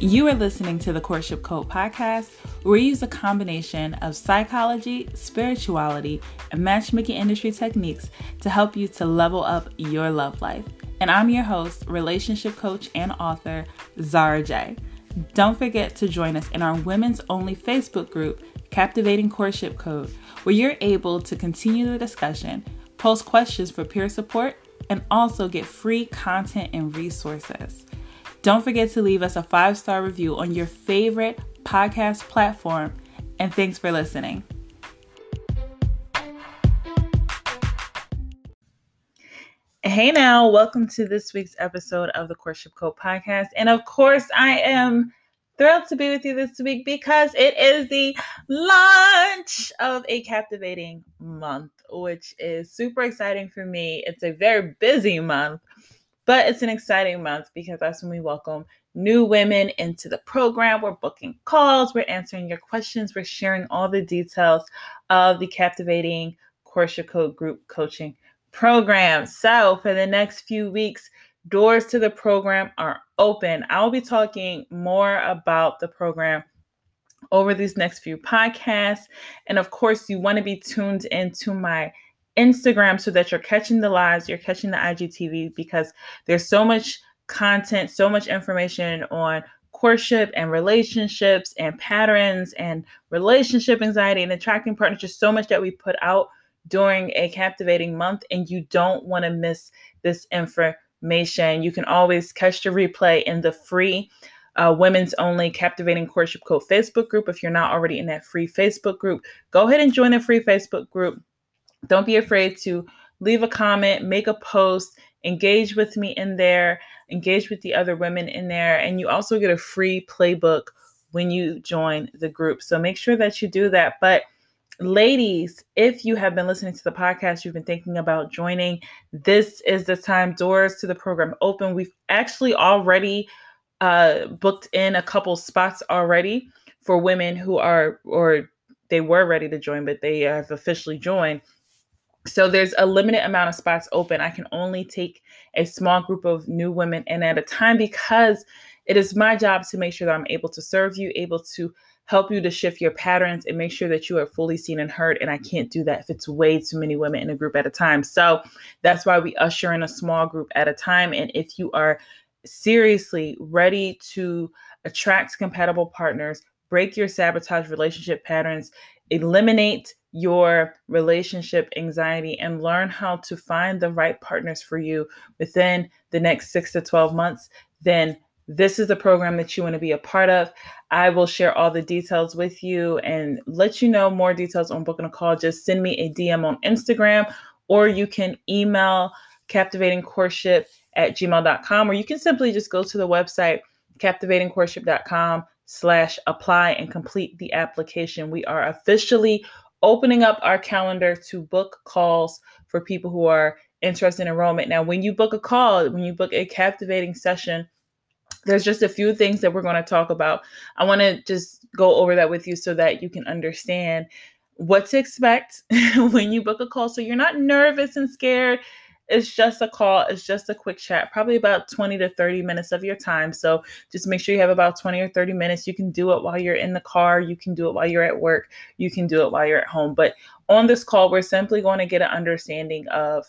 You are listening to the Courtship Code podcast, where we use a combination of psychology, spirituality, and matchmaking industry techniques to help you to level up your love life. And I'm your host, relationship coach, and author, Zara J. Don't forget to join us in our women's only Facebook group, Captivating Courtship Code, where you're able to continue the discussion, post questions for peer support, and also get free content and resources. Don't forget to leave us a five star review on your favorite podcast platform. And thanks for listening. Hey now, welcome to this week's episode of the Courtship Code podcast. And of course, I am thrilled to be with you this week because it is the launch of a captivating month, which is super exciting for me. It's a very busy month, but it's an exciting month because that's when we welcome new women into the program. We're booking calls, we're answering your questions, we're sharing all the details of the captivating Courtship Code group coaching program. So, for the next few weeks, doors to the program are open. I'll be talking more about the program over these next few podcasts. And of course, you want to be tuned into my Instagram so that you're catching the lives, you're catching the IGTV because there's so much content, so much information on courtship and relationships and patterns and relationship anxiety and attracting partners. Just so much that we put out during a captivating month, and you don't want to miss this information. You can always catch the replay in the free uh, women's only captivating courtship code Facebook group. If you're not already in that free Facebook group, go ahead and join the free Facebook group. Don't be afraid to leave a comment, make a post, engage with me in there, engage with the other women in there. And you also get a free playbook when you join the group. So make sure that you do that. But ladies, if you have been listening to the podcast, you've been thinking about joining, this is the time. Doors to the program open. We've actually already uh, booked in a couple spots already for women who are, or they were ready to join, but they have officially joined. So there's a limited amount of spots open. I can only take a small group of new women in at a time because it is my job to make sure that I'm able to serve you, able to help you to shift your patterns and make sure that you are fully seen and heard. And I can't do that if it's way too many women in a group at a time. So that's why we usher in a small group at a time. And if you are seriously ready to attract compatible partners, break your sabotage relationship patterns, eliminate your relationship anxiety and learn how to find the right partners for you within the next six to 12 months, then this is the program that you want to be a part of. I will share all the details with you and let you know more details on booking a call. Just send me a DM on Instagram or you can email captivatingcourtship at gmail.com or you can simply just go to the website captivatingcourtship.com slash apply and complete the application. We are officially opening up our calendar to book calls for people who are interested in enrollment. Now, when you book a call, when you book a captivating session, there's just a few things that we're going to talk about. I want to just go over that with you so that you can understand what to expect when you book a call so you're not nervous and scared it's just a call, it's just a quick chat, probably about 20 to 30 minutes of your time. So just make sure you have about 20 or 30 minutes. You can do it while you're in the car, you can do it while you're at work, you can do it while you're at home. But on this call, we're simply going to get an understanding of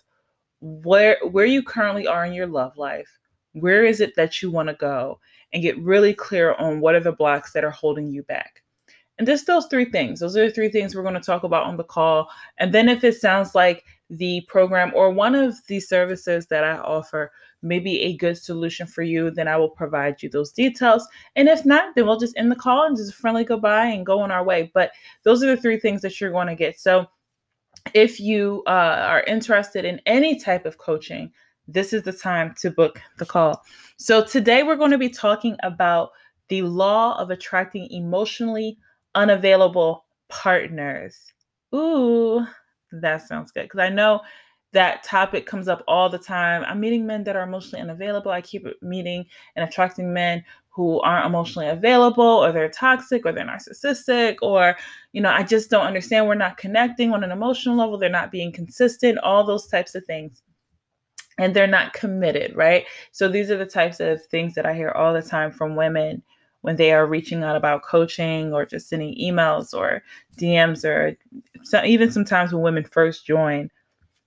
where where you currently are in your love life. Where is it that you want to go? And get really clear on what are the blocks that are holding you back. And just those three things. Those are the three things we're going to talk about on the call. And then if it sounds like the program or one of the services that I offer may be a good solution for you, then I will provide you those details. And if not, then we'll just end the call and just friendly goodbye and go on our way. But those are the three things that you're going to get. So if you uh, are interested in any type of coaching, this is the time to book the call. So today we're going to be talking about the law of attracting emotionally unavailable partners. Ooh, that sounds good. Because I know that topic comes up all the time. I'm meeting men that are emotionally unavailable. I keep meeting and attracting men who aren't emotionally available or they're toxic or they're narcissistic or you know I just don't understand we're not connecting on an emotional level they're not being consistent all those types of things and they're not committed right so these are the types of things that I hear all the time from women when they are reaching out about coaching or just sending emails or DMs or so, even sometimes when women first join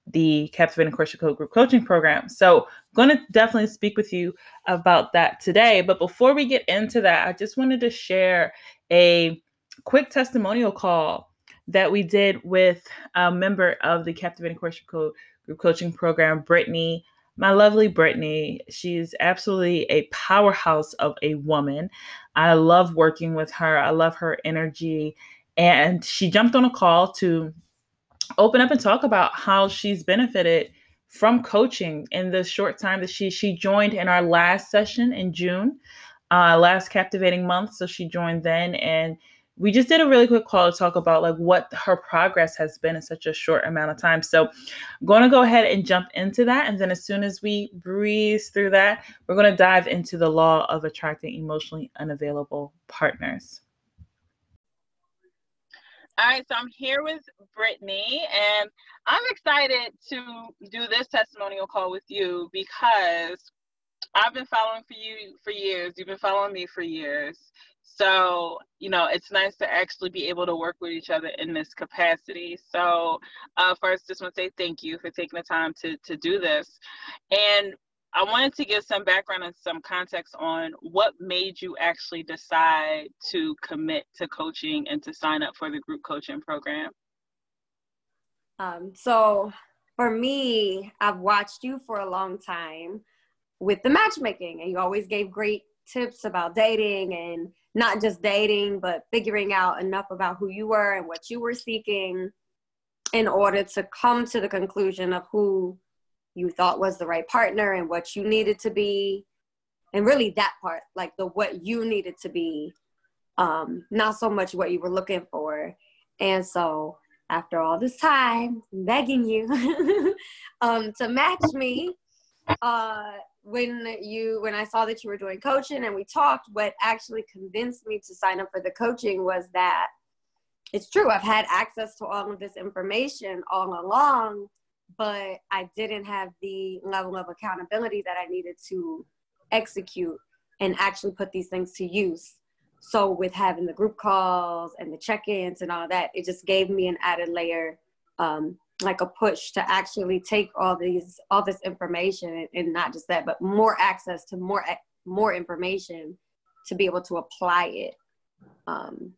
the Captivating Courtship Code Group Coaching Program. So, I'm going to definitely speak with you about that today. But before we get into that, I just wanted to share a quick testimonial call that we did with a member of the Captivating Courtship Code Group Coaching Program, Brittany. My lovely Brittany, she's absolutely a powerhouse of a woman. I love working with her. I love her energy. And she jumped on a call to open up and talk about how she's benefited from coaching in the short time that she she joined in our last session in June, uh, last captivating month. So she joined then, and we just did a really quick call to talk about like what her progress has been in such a short amount of time. So I'm going to go ahead and jump into that, and then as soon as we breeze through that, we're going to dive into the law of attracting emotionally unavailable partners. All right, so I'm here with Brittany, and I'm excited to do this testimonial call with you because I've been following for you for years. You've been following me for years. So, you know, it's nice to actually be able to work with each other in this capacity. So, uh, first, just want to say thank you for taking the time to, to do this. And I wanted to give some background and some context on what made you actually decide to commit to coaching and to sign up for the group coaching program. Um, so for me, I've watched you for a long time with the matchmaking, and you always gave great tips about dating and not just dating, but figuring out enough about who you were and what you were seeking in order to come to the conclusion of who you thought was the right partner and what you needed to be. And really that part like the what you needed to be um not so much what you were looking for. And so after all this time begging you um to match me uh when you when i saw that you were doing coaching and we talked what actually convinced me to sign up for the coaching was that it's true i've had access to all of this information all along but I didn't have the level of accountability that I needed to execute and actually put these things to use. So with having the group calls and the check-ins and all that, it just gave me an added layer, um, like a push to actually take all these all this information and not just that, but more access to more more information to be able to apply it um,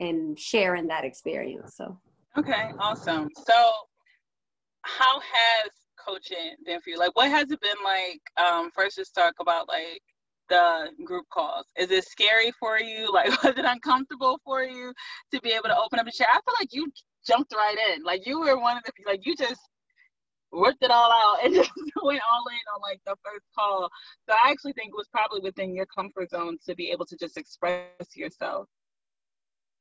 and share in that experience. So. Okay, awesome. So how has coaching been for you? Like, what has it been like? Um, first, just talk about like the group calls. Is it scary for you? Like, was it uncomfortable for you to be able to open up and share? I feel like you jumped right in. Like, you were one of the like you just worked it all out and just went all in on like the first call. So I actually think it was probably within your comfort zone to be able to just express yourself.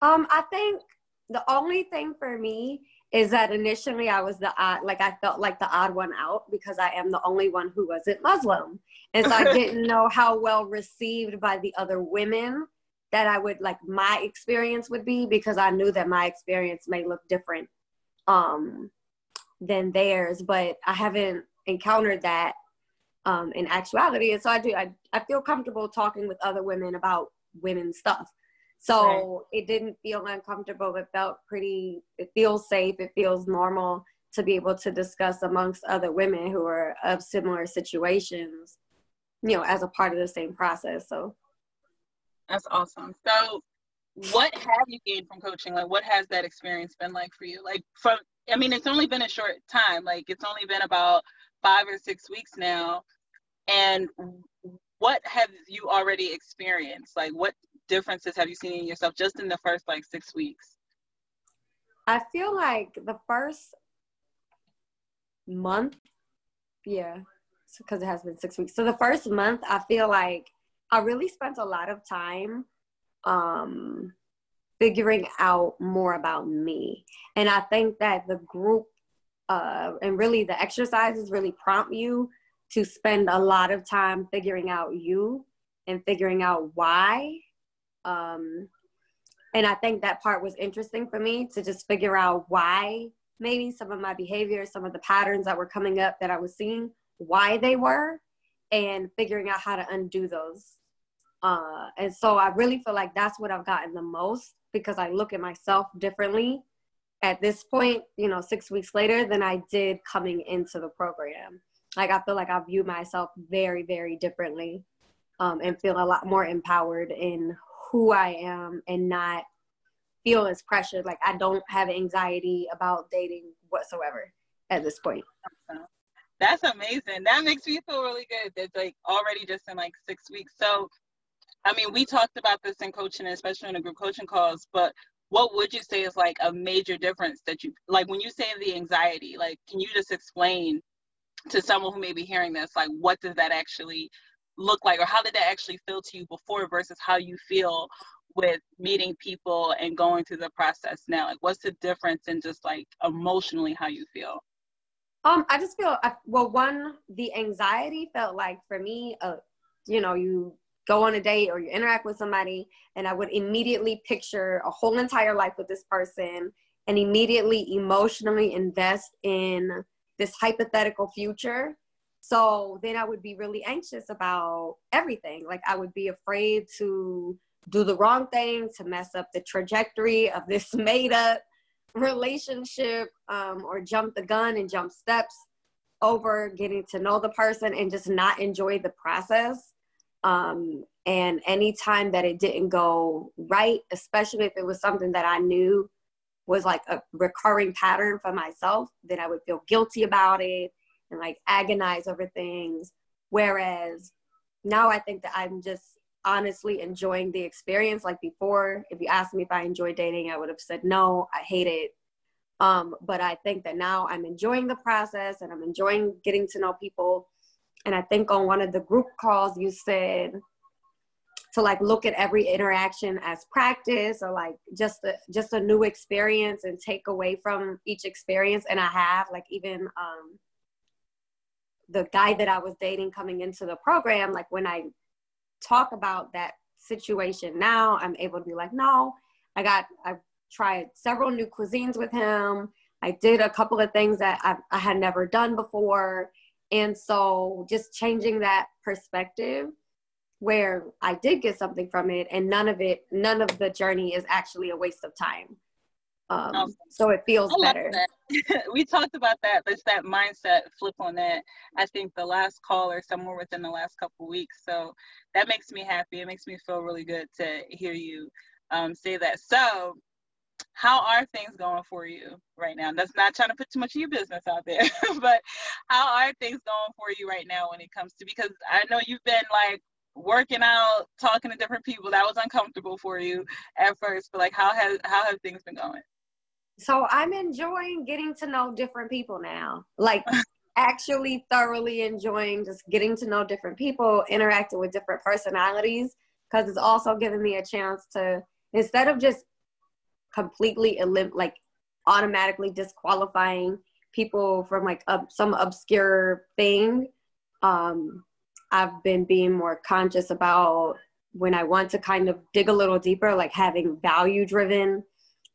Um, I think the only thing for me is that initially I was the odd, like I felt like the odd one out because I am the only one who wasn't Muslim. And so I didn't know how well received by the other women that I would like my experience would be because I knew that my experience may look different um, than theirs, but I haven't encountered that um, in actuality. And so I do, I, I feel comfortable talking with other women about women's stuff. So right. it didn't feel uncomfortable. It felt pretty, it feels safe. It feels normal to be able to discuss amongst other women who are of similar situations, you know, as a part of the same process. So that's awesome. So what have you gained from coaching? Like what has that experience been like for you? Like from I mean it's only been a short time. Like it's only been about five or six weeks now. And what have you already experienced? Like what differences have you seen in yourself just in the first like six weeks? I feel like the first month, yeah, because it has been six weeks. So the first month, I feel like I really spent a lot of time um, figuring out more about me. And I think that the group uh, and really the exercises really prompt you to spend a lot of time figuring out you and figuring out why um, and I think that part was interesting for me to just figure out why maybe some of my behaviors, some of the patterns that were coming up that I was seeing, why they were, and figuring out how to undo those. Uh, and so I really feel like that's what I've gotten the most because I look at myself differently at this point, you know, six weeks later than I did coming into the program. Like I feel like I view myself very, very differently um, and feel a lot more empowered in who I am and not feel as pressured. Like I don't have anxiety about dating whatsoever at this point. That's amazing. That makes me feel really good. That's like already just in like six weeks. So, I mean, we talked about this in coaching, especially in the group coaching calls, but what would you say is like a major difference that you like when you say the anxiety like can you just explain to someone who may be hearing this like what does that actually look like or how did that actually feel to you before versus how you feel with meeting people and going through the process now like what's the difference in just like emotionally how you feel um i just feel well one the anxiety felt like for me uh you know you go on a date or you interact with somebody and i would immediately picture a whole entire life with this person and immediately emotionally invest in this hypothetical future. So then i would be really anxious about everything. Like i would be afraid to do the wrong thing to mess up the trajectory of this made up relationship um, or jump the gun and jump steps over getting to know the person and just not enjoy the process um, and anytime that it didn't go right, especially if it was something that I knew was like a recurring pattern for myself, then I would feel guilty about it and like agonize over things. Whereas now I think that I'm just honestly enjoying the experience. Like before, if you asked me if I enjoy dating, I would have said no, I hate it. Um, but I think that now I'm enjoying the process and I'm enjoying getting to know people and I think on one of the group calls you said to like look at every interaction as practice or like just a just a new experience and take away from each experience and I have like even um the guy that I was dating coming into the program like when I talk about that situation. Now I'm able to be like no I got I tried several new cuisines with him. I did a couple of things that I, I had never done before. And so just changing that perspective where I did get something from it and none of it, none of the journey is actually a waste of time. Um, awesome. So it feels better. we talked about that. There's that mindset flip on that. I think the last call or somewhere within the last couple weeks. So that makes me happy. It makes me feel really good to hear you um, say that. So how are things going for you right now? That's not trying to put too much of your business out there, but how are things going for you right now when it comes to because I know you've been like working out, talking to different people. That was uncomfortable for you at first, but like how has how have things been going? So I'm enjoying getting to know different people now. Like actually thoroughly enjoying just getting to know different people, interacting with different personalities because it's also giving me a chance to instead of just completely elim- like automatically disqualifying people from like uh, some obscure thing um i've been being more conscious about when i want to kind of dig a little deeper like having value driven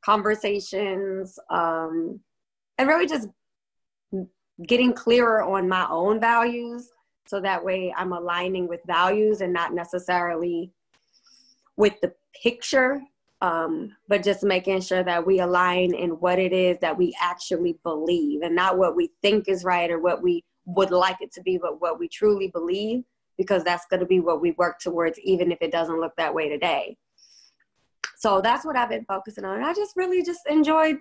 conversations um and really just getting clearer on my own values so that way i'm aligning with values and not necessarily with the picture um, but just making sure that we align in what it is that we actually believe and not what we think is right or what we would like it to be, but what we truly believe, because that's going to be what we work towards, even if it doesn't look that way today. So that's what I've been focusing on. I just really just enjoyed.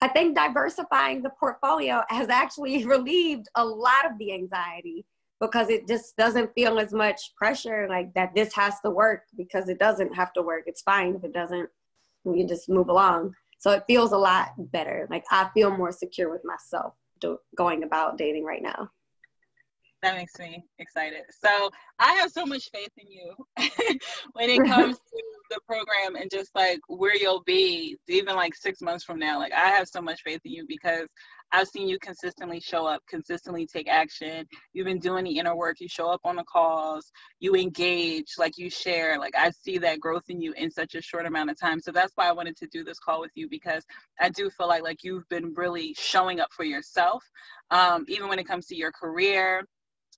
I think diversifying the portfolio has actually relieved a lot of the anxiety because it just doesn't feel as much pressure like that this has to work because it doesn't have to work. It's fine if it doesn't. We can just move along. So it feels a lot better. Like I feel more secure with myself do, going about dating right now. That makes me excited. So I have so much faith in you when it comes to the program and just like where you'll be even like six months from now. Like I have so much faith in you because I've seen you consistently show up, consistently take action. You've been doing the inner work. You show up on the calls, you engage, like you share. Like I see that growth in you in such a short amount of time. So that's why I wanted to do this call with you because I do feel like like you've been really showing up for yourself, um, even when it comes to your career,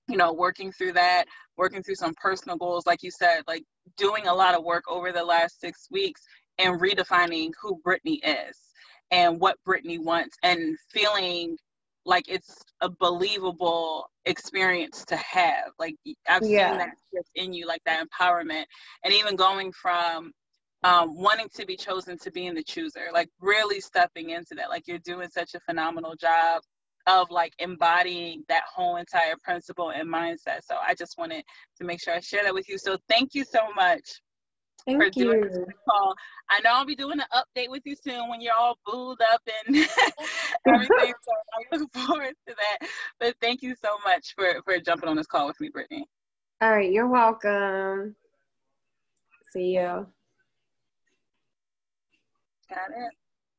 you know, working through that, working through some personal goals, like you said, like doing a lot of work over the last six weeks and redefining who Brittany is and what Brittany wants and feeling like it's a believable experience to have. Like I've yeah. seen that shift in you, like that empowerment, and even going from um, wanting to be chosen to being the chooser, like really stepping into that. Like you're doing such a phenomenal job of like embodying that whole entire principle and mindset. So I just wanted to make sure I share that with you. So thank you so much Thank for doing you. this call. I know I'll be doing an update with you soon when you're all booed up and everything. so I look forward to that. But thank you so much for for jumping on this call with me, Brittany. All right, you're welcome. See you. Got it.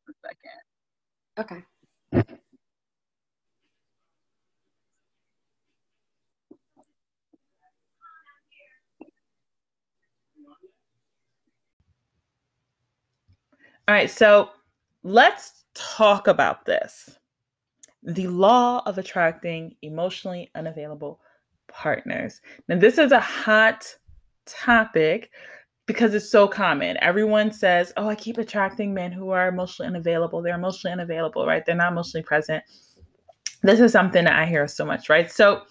A second. Okay. All right, so let's talk about this. The law of attracting emotionally unavailable partners. Now, this is a hot topic because it's so common. Everyone says, Oh, I keep attracting men who are emotionally unavailable. They're emotionally unavailable, right? They're not emotionally present. This is something that I hear so much, right? So,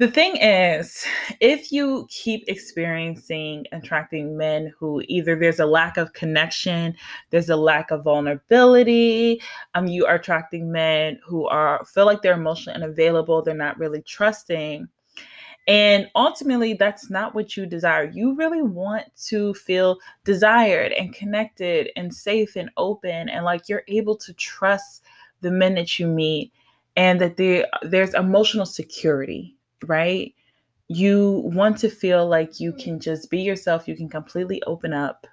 the thing is, if you keep experiencing attracting men who either there's a lack of connection, there's a lack of vulnerability, um, you are attracting men who are feel like they're emotionally unavailable, they're not really trusting. And ultimately, that's not what you desire. You really want to feel desired and connected and safe and open, and like you're able to trust the men that you meet, and that there, there's emotional security right? You want to feel like you mm-hmm. can just be yourself, you can completely open up,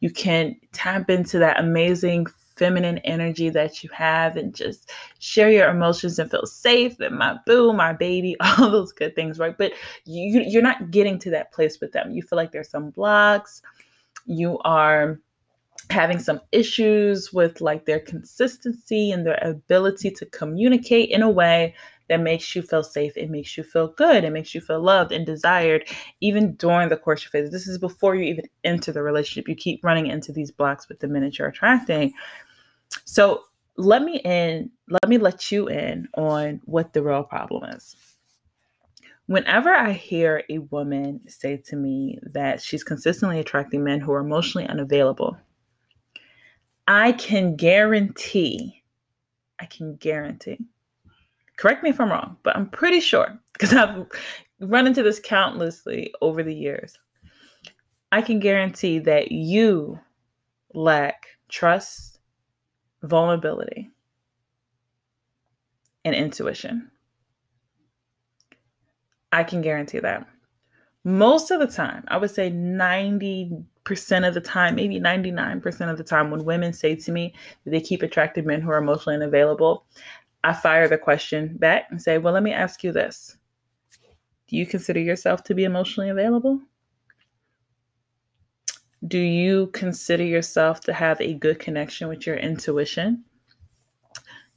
you can tap into that amazing feminine energy that you have and just share your emotions and feel safe and my boo, my baby, all those good things, right? But you you're not getting to that place with them. You feel like there's some blocks. You are having some issues with like their consistency and their ability to communicate in a way that makes you feel safe. It makes you feel good. It makes you feel loved and desired, even during the courtship phase. This is before you even enter the relationship. You keep running into these blocks with the minute you're attracting. So let me in, let me let you in on what the real problem is. Whenever I hear a woman say to me that she's consistently attracting men who are emotionally unavailable, I can guarantee, I can guarantee Correct me if I'm wrong, but I'm pretty sure because I've run into this countlessly over the years. I can guarantee that you lack trust, vulnerability, and intuition. I can guarantee that. Most of the time, I would say 90% of the time, maybe 99% of the time, when women say to me that they keep attracting men who are emotionally unavailable, I fire the question back and say, Well, let me ask you this Do you consider yourself to be emotionally available? Do you consider yourself to have a good connection with your intuition?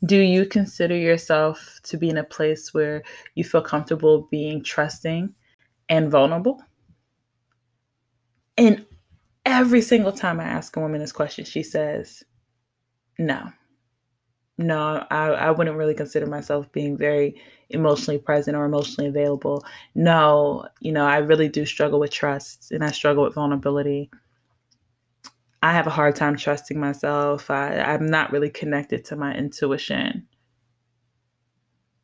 Do you consider yourself to be in a place where you feel comfortable being trusting and vulnerable? And every single time I ask a woman this question, she says, No no, I, I wouldn't really consider myself being very emotionally present or emotionally available. No, you know, I really do struggle with trust and I struggle with vulnerability. I have a hard time trusting myself. I, I'm not really connected to my intuition.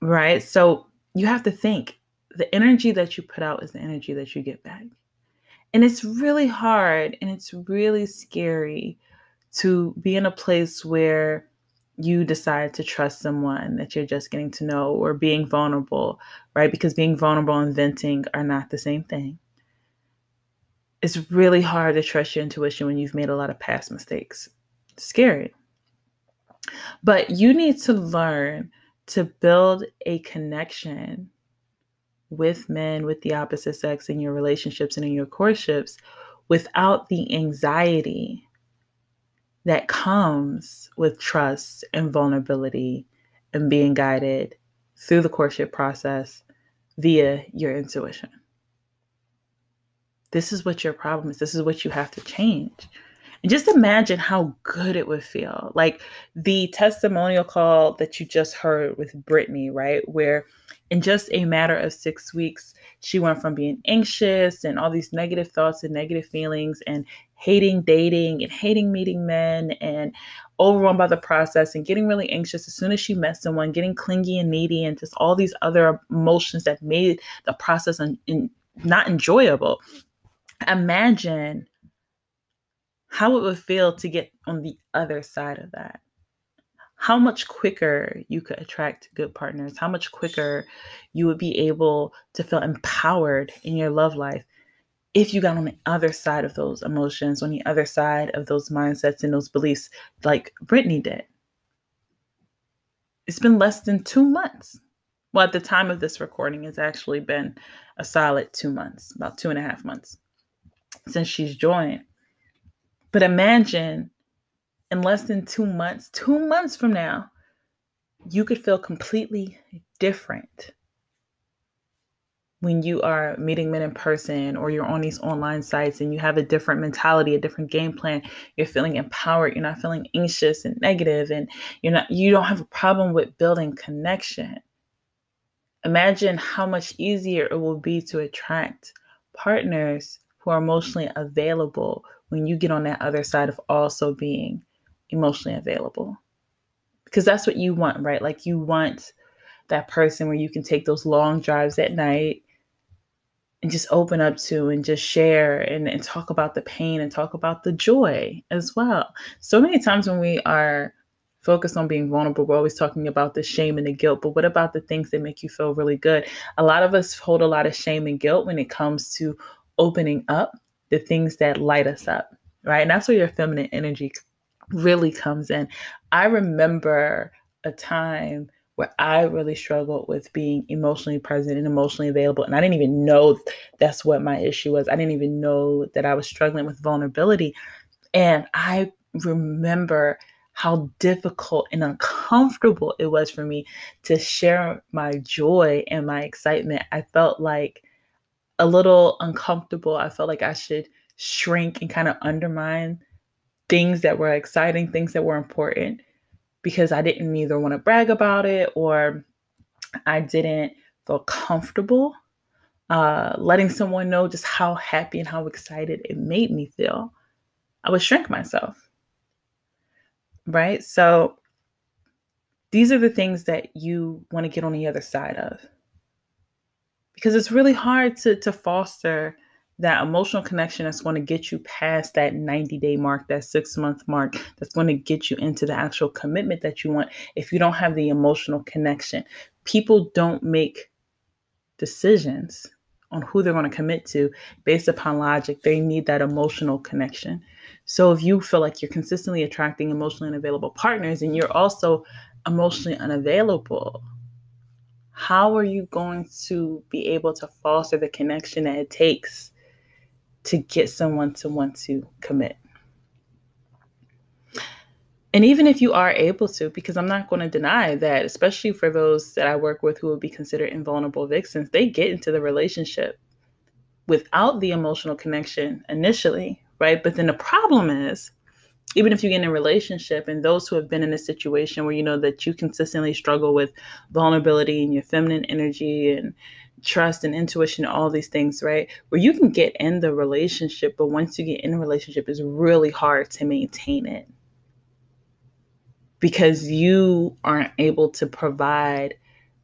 Right? So you have to think the energy that you put out is the energy that you get back. And it's really hard and it's really scary to be in a place where you decide to trust someone that you're just getting to know or being vulnerable, right? Because being vulnerable and venting are not the same thing. It's really hard to trust your intuition when you've made a lot of past mistakes. It's scary. But you need to learn to build a connection with men with the opposite sex in your relationships and in your courtships without the anxiety that comes with trust and vulnerability and being guided through the courtship process via your intuition. This is what your problem is. This is what you have to change. And just imagine how good it would feel. Like the testimonial call that you just heard with Brittany, right? Where in just a matter of six weeks, she went from being anxious and all these negative thoughts and negative feelings and hating dating and hating meeting men and overwhelmed by the process and getting really anxious as soon as she met someone, getting clingy and needy, and just all these other emotions that made the process un- in- not enjoyable. Imagine how it would feel to get on the other side of that. How much quicker you could attract good partners, how much quicker you would be able to feel empowered in your love life if you got on the other side of those emotions, on the other side of those mindsets and those beliefs, like Brittany did. It's been less than two months. Well, at the time of this recording, it's actually been a solid two months, about two and a half months since she's joined. But imagine in less than two months, two months from now, you could feel completely different when you are meeting men in person or you're on these online sites and you have a different mentality, a different game plan, you're feeling empowered, you're not feeling anxious and negative and you're not you don't have a problem with building connection. Imagine how much easier it will be to attract partners who are emotionally available when you get on that other side of also being emotionally available. Because that's what you want, right? Like you want that person where you can take those long drives at night and just open up to and just share and, and talk about the pain and talk about the joy as well. So many times when we are focused on being vulnerable, we're always talking about the shame and the guilt. But what about the things that make you feel really good? A lot of us hold a lot of shame and guilt when it comes to opening up the things that light us up, right? And that's where your feminine energy really comes in. I remember a time where I really struggled with being emotionally present and emotionally available. And I didn't even know that's what my issue was. I didn't even know that I was struggling with vulnerability. And I remember how difficult and uncomfortable it was for me to share my joy and my excitement. I felt like a little uncomfortable. I felt like I should shrink and kind of undermine things that were exciting, things that were important, because I didn't either want to brag about it or I didn't feel comfortable uh, letting someone know just how happy and how excited it made me feel. I would shrink myself. Right? So these are the things that you want to get on the other side of because it's really hard to to foster that emotional connection that's going to get you past that 90 day mark, that six month mark, that's going to get you into the actual commitment that you want if you don't have the emotional connection. People don't make decisions on who they're going to commit to based upon logic. They need that emotional connection. So if you feel like you're consistently attracting emotionally unavailable partners and you're also emotionally unavailable, how are you going to be able to foster the connection that it takes to get someone to want to commit? And even if you are able to, because I'm not going to deny that, especially for those that I work with who would be considered invulnerable vixens, they get into the relationship without the emotional connection initially, right? But then the problem is even if you get in a relationship and those who have been in a situation where you know that you consistently struggle with vulnerability and your feminine energy and trust and intuition all these things right where you can get in the relationship but once you get in a relationship it's really hard to maintain it because you aren't able to provide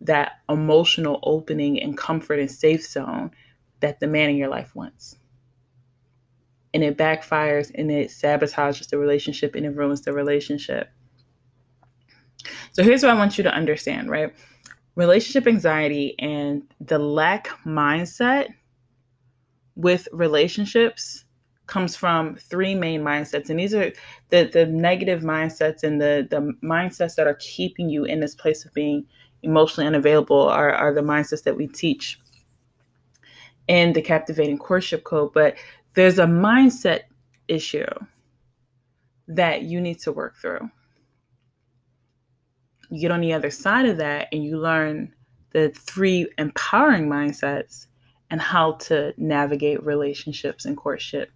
that emotional opening and comfort and safe zone that the man in your life wants and it backfires and it sabotages the relationship and it ruins the relationship. So here's what I want you to understand, right? Relationship anxiety and the lack mindset with relationships comes from three main mindsets and these are the the negative mindsets and the the mindsets that are keeping you in this place of being emotionally unavailable are, are the mindsets that we teach in the captivating courtship code but there's a mindset issue that you need to work through. You get on the other side of that and you learn the three empowering mindsets, and how to navigate relationships and courtship,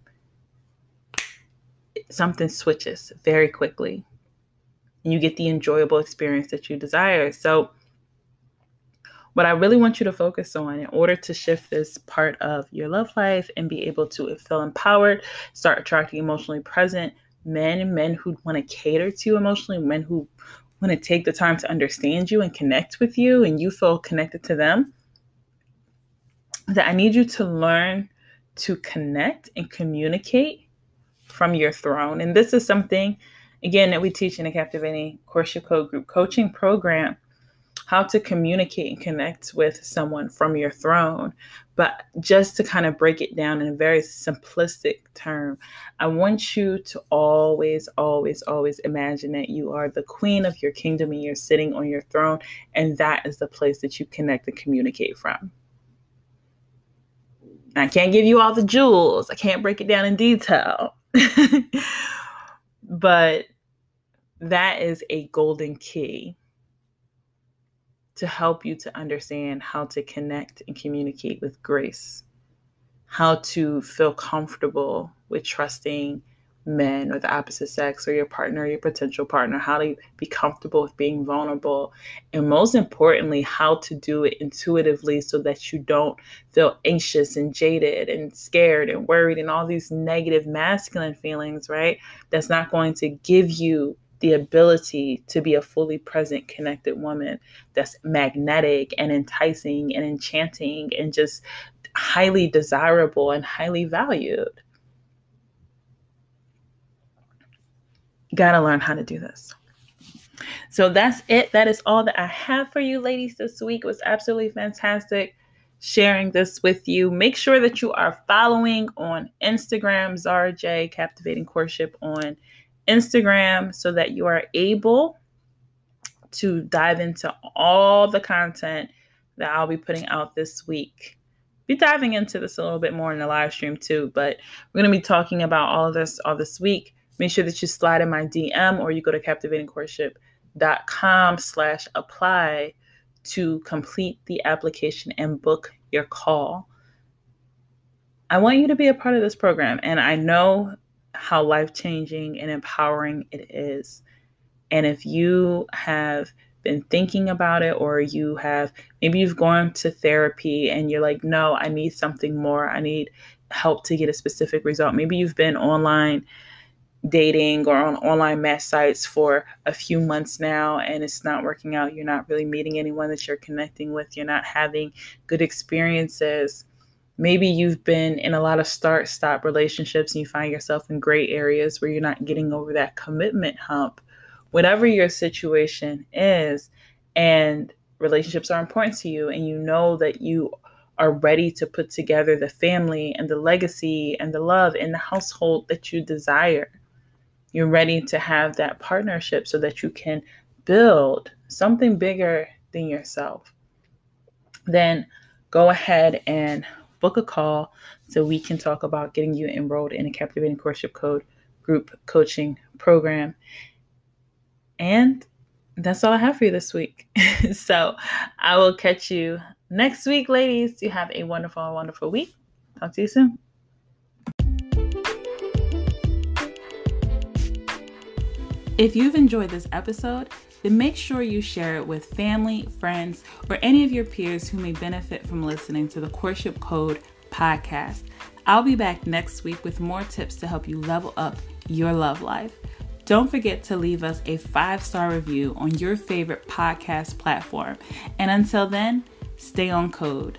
something switches very quickly. And you get the enjoyable experience that you desire. So, what I really want you to focus on in order to shift this part of your love life and be able to feel empowered, start attracting emotionally present men, men who want to cater to you emotionally, men who want to take the time to understand you and connect with you, and you feel connected to them, that I need you to learn to connect and communicate from your throne. And this is something, again, that we teach in the Captivating Courtship Code Group Coaching Program how to communicate and connect with someone from your throne. But just to kind of break it down in a very simplistic term, I want you to always, always, always imagine that you are the queen of your kingdom and you're sitting on your throne, and that is the place that you connect and communicate from. I can't give you all the jewels, I can't break it down in detail. but that is a golden key to help you to understand how to connect and communicate with grace, how to feel comfortable with trusting men or the opposite sex or your partner, your potential partner, how to be comfortable with being vulnerable, and most importantly, how to do it intuitively so that you don't feel anxious and jaded and scared and worried and all these negative masculine feelings, right? That's not going to give you the ability to be a fully present, connected woman that's magnetic and enticing and enchanting and just highly desirable and highly valued. Got to learn how to do this. So that's it. That is all that I have for you, ladies, this week. It was absolutely fantastic sharing this with you. Make sure that you are following on Instagram, Zara J Captivating Courtship on Instagram so that you are able to dive into all the content that I'll be putting out this week. Be diving into this a little bit more in the live stream too, but we're going to be talking about all of this all this week. Make sure that you slide in my DM or you go to captivatingcourtship.com slash apply to complete the application and book your call. I want you to be a part of this program. And I know how life changing and empowering it is. And if you have been thinking about it, or you have maybe you've gone to therapy and you're like, no, I need something more, I need help to get a specific result. Maybe you've been online dating or on online match sites for a few months now and it's not working out. You're not really meeting anyone that you're connecting with, you're not having good experiences maybe you've been in a lot of start stop relationships and you find yourself in gray areas where you're not getting over that commitment hump whatever your situation is and relationships are important to you and you know that you are ready to put together the family and the legacy and the love in the household that you desire you're ready to have that partnership so that you can build something bigger than yourself then go ahead and book a call so we can talk about getting you enrolled in a captivating courtship code group coaching program. And that's all I have for you this week. so I will catch you next week, ladies. You have a wonderful, wonderful week. Talk to you soon. If you've enjoyed this episode, then make sure you share it with family, friends, or any of your peers who may benefit from listening to the Courtship Code podcast. I'll be back next week with more tips to help you level up your love life. Don't forget to leave us a five star review on your favorite podcast platform. And until then, stay on code.